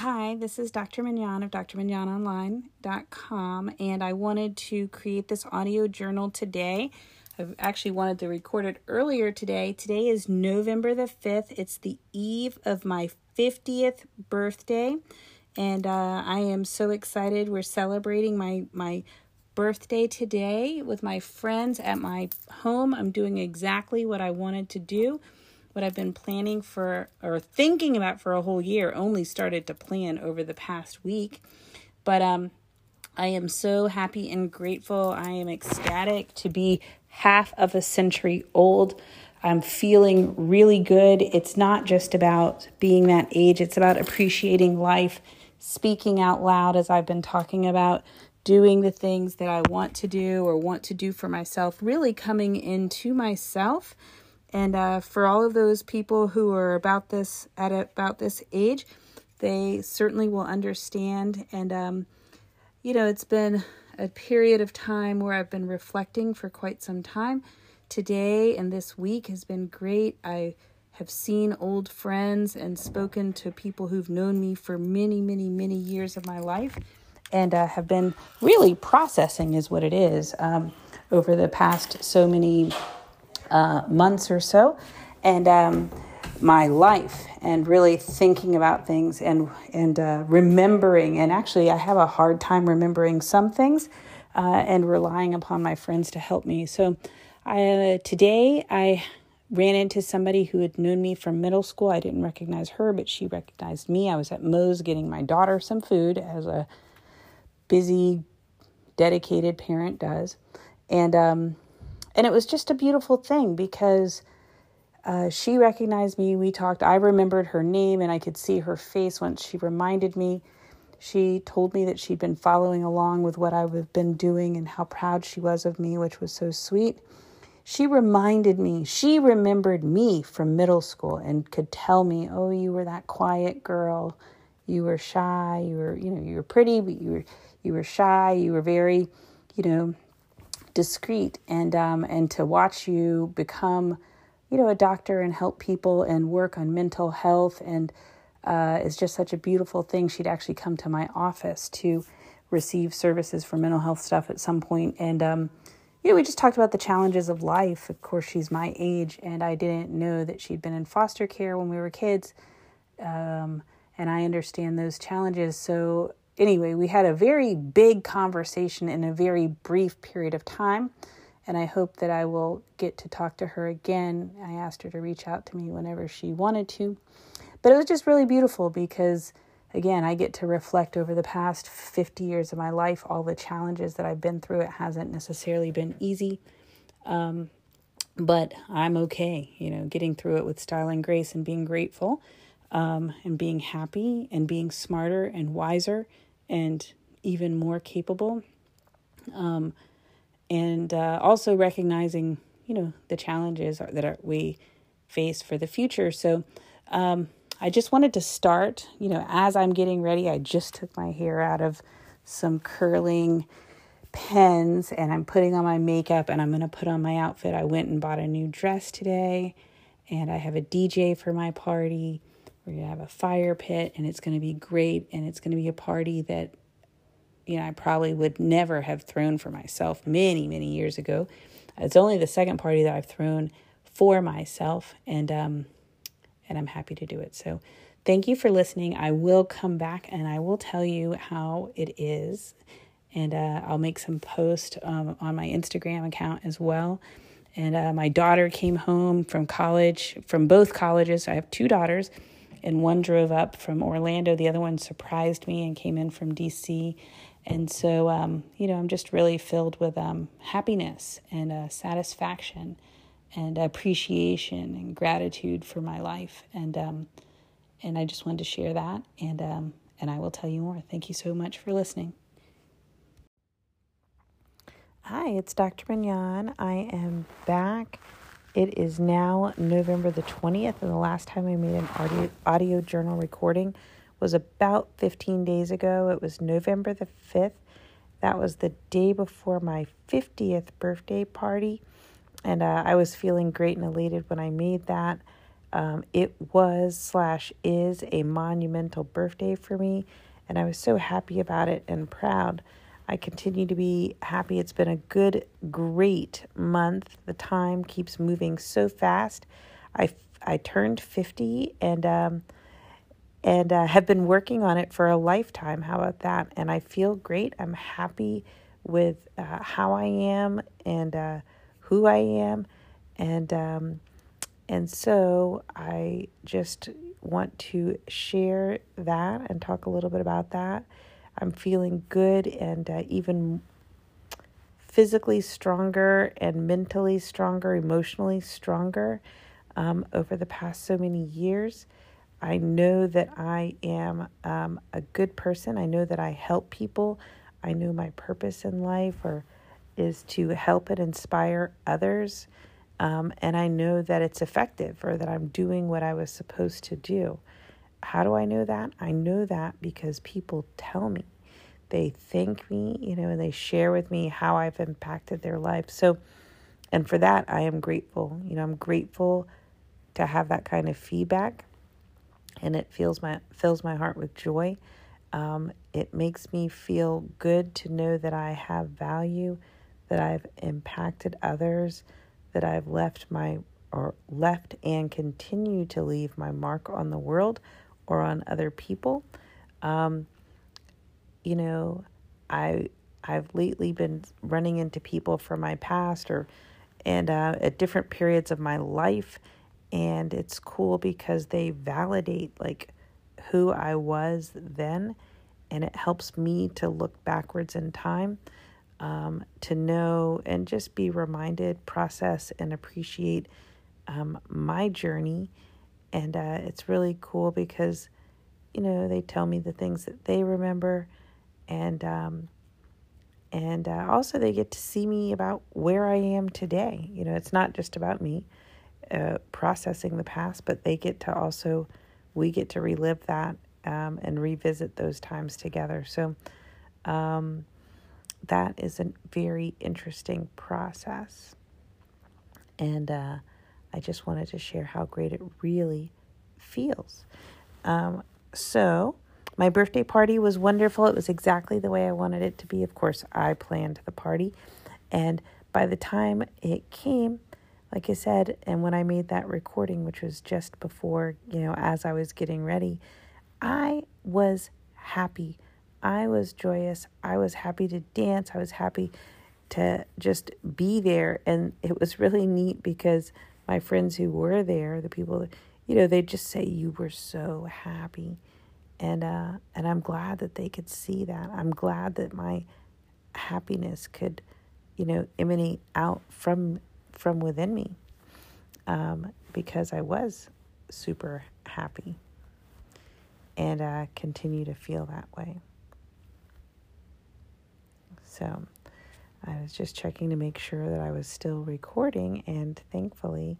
Hi, this is Dr. Mignon of drmignononline.com, and I wanted to create this audio journal today. I actually wanted to record it earlier today. Today is November the 5th. It's the eve of my 50th birthday, and uh, I am so excited. We're celebrating my, my birthday today with my friends at my home. I'm doing exactly what I wanted to do what I've been planning for or thinking about for a whole year only started to plan over the past week. But um I am so happy and grateful. I am ecstatic to be half of a century old. I'm feeling really good. It's not just about being that age, it's about appreciating life, speaking out loud as I've been talking about, doing the things that I want to do or want to do for myself, really coming into myself and uh, for all of those people who are about this at about this age, they certainly will understand. And um, you know, it's been a period of time where I've been reflecting for quite some time. Today and this week has been great. I have seen old friends and spoken to people who've known me for many, many, many years of my life and uh, have been really processing, is what it is, um, over the past so many uh, months or so, and um, my life, and really thinking about things and and uh, remembering. And actually, I have a hard time remembering some things, uh, and relying upon my friends to help me. So, I, today I ran into somebody who had known me from middle school. I didn't recognize her, but she recognized me. I was at Moe's getting my daughter some food, as a busy, dedicated parent does, and um, and it was just a beautiful thing because uh, she recognized me. We talked. I remembered her name and I could see her face once she reminded me. She told me that she'd been following along with what I've been doing and how proud she was of me, which was so sweet. She reminded me, she remembered me from middle school and could tell me, oh, you were that quiet girl. You were shy. You were, you know, you were pretty, but you were, you were shy. You were very, you know, discreet and um, and to watch you become you know a doctor and help people and work on mental health and uh, is just such a beautiful thing. She'd actually come to my office to receive services for mental health stuff at some point. And um, you know we just talked about the challenges of life. Of course she's my age and i didn't know that she'd been in foster care when we were kids. Um, and i understand those challenges. So anyway, we had a very big conversation in a very brief period of time. And I hope that I will get to talk to her again. I asked her to reach out to me whenever she wanted to. But it was just really beautiful because, again, I get to reflect over the past 50 years of my life, all the challenges that I've been through. It hasn't necessarily been easy. Um, but I'm okay, you know, getting through it with style and grace and being grateful um, and being happy and being smarter and wiser and even more capable. Um, and uh, also recognizing, you know, the challenges that are, we face for the future. So um, I just wanted to start, you know, as I'm getting ready, I just took my hair out of some curling pens and I'm putting on my makeup and I'm going to put on my outfit. I went and bought a new dress today and I have a DJ for my party we're going to have a fire pit and it's going to be great and it's going to be a party that you know I probably would never have thrown for myself many many years ago. It's only the second party that I've thrown for myself and um and I'm happy to do it. So thank you for listening. I will come back and I will tell you how it is and uh, I'll make some posts um, on my Instagram account as well. And uh, my daughter came home from college, from both colleges. I have two daughters and one drove up from Orlando. The other one surprised me and came in from DC. And so, um, you know, I'm just really filled with um, happiness and uh, satisfaction and appreciation and gratitude for my life. And um, and I just wanted to share that. And um, and I will tell you more. Thank you so much for listening. Hi, it's Dr. Mignon. I am back it is now November the 20th, and the last time I made an audio, audio journal recording was about 15 days ago. It was November the 5th. That was the day before my 50th birthday party, and uh, I was feeling great and elated when I made that. Um, it was slash is a monumental birthday for me, and I was so happy about it and proud. I continue to be happy. It's been a good, great month. The time keeps moving so fast. I, I turned 50 and um, and uh, have been working on it for a lifetime. How about that? And I feel great. I'm happy with uh, how I am and uh, who I am, and um, and so I just want to share that and talk a little bit about that. I'm feeling good and uh, even physically stronger and mentally stronger, emotionally stronger um, over the past so many years. I know that I am um, a good person. I know that I help people. I know my purpose in life or is to help and inspire others. Um, and I know that it's effective or that I'm doing what I was supposed to do. How do I know that? I know that because people tell me. They thank me, you know, and they share with me how I've impacted their life. So, and for that, I am grateful. You know, I'm grateful to have that kind of feedback and it fills my fills my heart with joy. Um, it makes me feel good to know that I have value, that I've impacted others, that I've left my or left and continue to leave my mark on the world or on other people. Um, you know, I I've lately been running into people from my past or and uh, at different periods of my life and it's cool because they validate like who I was then and it helps me to look backwards in time um, to know and just be reminded process and appreciate um, my journey and uh, it's really cool because you know they tell me the things that they remember and um, and uh, also they get to see me about where I am today you know it's not just about me uh, processing the past, but they get to also, we get to relive that um, and revisit those times together. So um, that is a very interesting process. And uh, I just wanted to share how great it really feels. Um, so, my birthday party was wonderful. It was exactly the way I wanted it to be. Of course, I planned the party. And by the time it came, like I said, and when I made that recording, which was just before, you know, as I was getting ready, I was happy. I was joyous. I was happy to dance. I was happy to just be there. And it was really neat because my friends who were there, the people, you know, they just say, You were so happy. And, uh, and I'm glad that they could see that. I'm glad that my happiness could, you know, emanate out from from within me um, because I was super happy and uh, continue to feel that way. So I was just checking to make sure that I was still recording, and thankfully,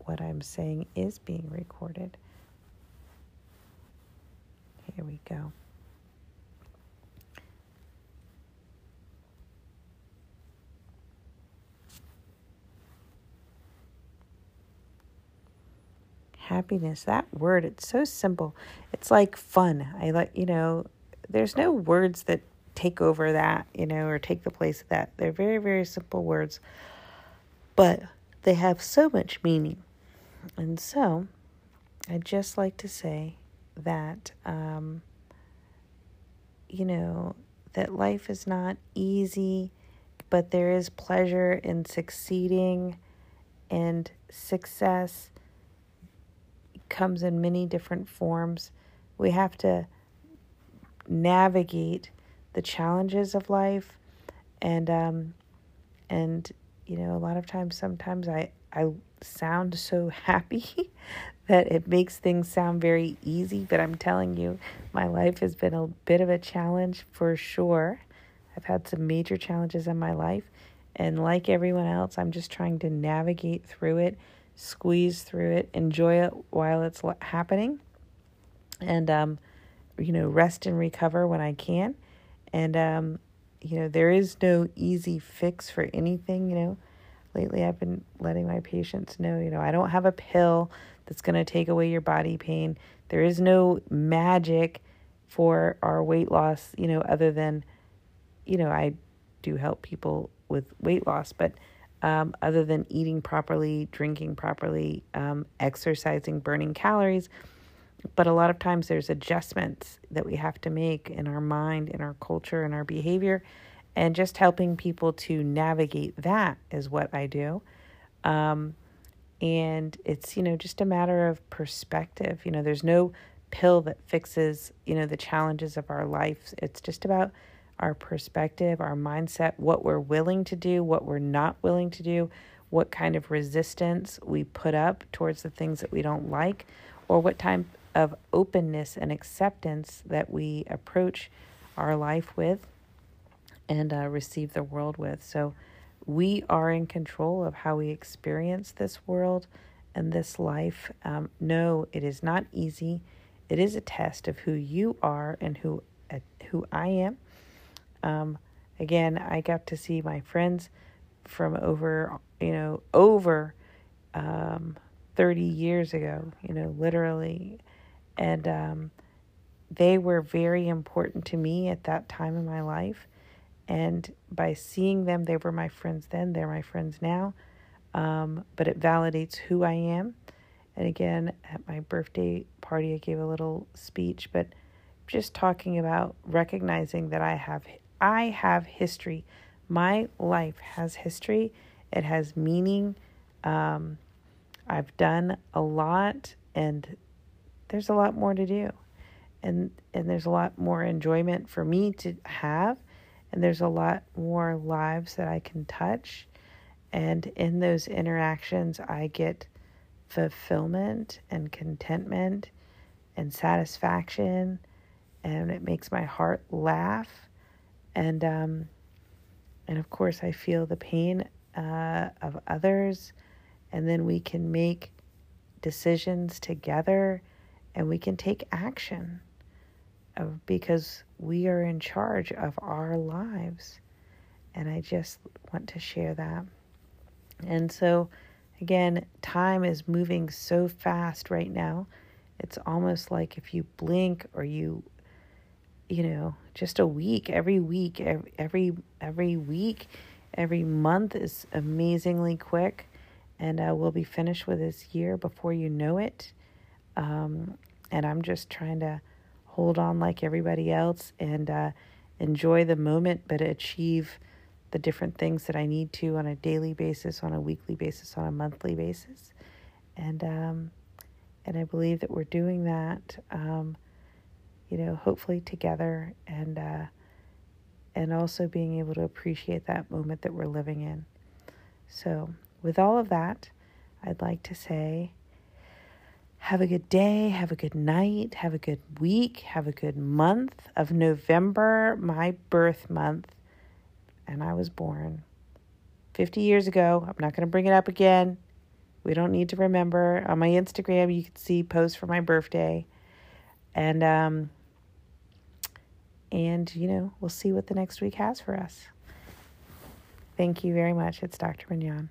what I'm saying is being recorded. Here we go. happiness that word it's so simple it's like fun i like you know there's no words that take over that you know or take the place of that they're very very simple words but they have so much meaning and so i'd just like to say that um, you know that life is not easy but there is pleasure in succeeding and success comes in many different forms. We have to navigate the challenges of life and um and you know a lot of times sometimes I I sound so happy that it makes things sound very easy but I'm telling you my life has been a bit of a challenge for sure. I've had some major challenges in my life and like everyone else I'm just trying to navigate through it squeeze through it, enjoy it while it's happening, and um, you know, rest and recover when I can. And um, you know, there is no easy fix for anything. You know, lately I've been letting my patients know, you know, I don't have a pill that's going to take away your body pain. There is no magic for our weight loss, you know, other than, you know, I do help people with weight loss, but um, other than eating properly, drinking properly, um, exercising, burning calories. But a lot of times there's adjustments that we have to make in our mind, in our culture, in our behavior and just helping people to navigate that is what I do. Um, and it's, you know, just a matter of perspective. You know, there's no pill that fixes, you know, the challenges of our life. It's just about our perspective, our mindset, what we're willing to do, what we're not willing to do, what kind of resistance we put up towards the things that we don't like, or what type of openness and acceptance that we approach our life with and uh, receive the world with. So we are in control of how we experience this world and this life. Um, no, it is not easy. It is a test of who you are and who uh, who I am. Um, again, I got to see my friends from over, you know, over um, 30 years ago, you know, literally. And um, they were very important to me at that time in my life. And by seeing them, they were my friends then, they're my friends now. Um, but it validates who I am. And again, at my birthday party, I gave a little speech, but just talking about recognizing that I have I have history. My life has history. It has meaning. Um, I've done a lot, and there's a lot more to do, and and there's a lot more enjoyment for me to have and there's a lot more lives that I can touch. And in those interactions, I get fulfillment and contentment and satisfaction, and it makes my heart laugh. And um, and of course, I feel the pain uh, of others, and then we can make decisions together, and we can take action because we are in charge of our lives. And I just want to share that. And so, again, time is moving so fast right now. It's almost like if you blink or you, you know, just a week, every week, every every, every week, every month is amazingly quick. And uh, we'll be finished with this year before you know it. Um, and I'm just trying to hold on like everybody else and uh, enjoy the moment, but achieve the different things that I need to on a daily basis, on a weekly basis, on a monthly basis. And um, and I believe that we're doing that, um, you know, hopefully together, and uh, and also being able to appreciate that moment that we're living in. So, with all of that, I'd like to say have a good day, have a good night, have a good week, have a good month of November, my birth month. And I was born 50 years ago. I'm not going to bring it up again. We don't need to remember. On my Instagram, you can see posts for my birthday. And, um, and, you know, we'll see what the next week has for us. Thank you very much. It's Dr. Mignon.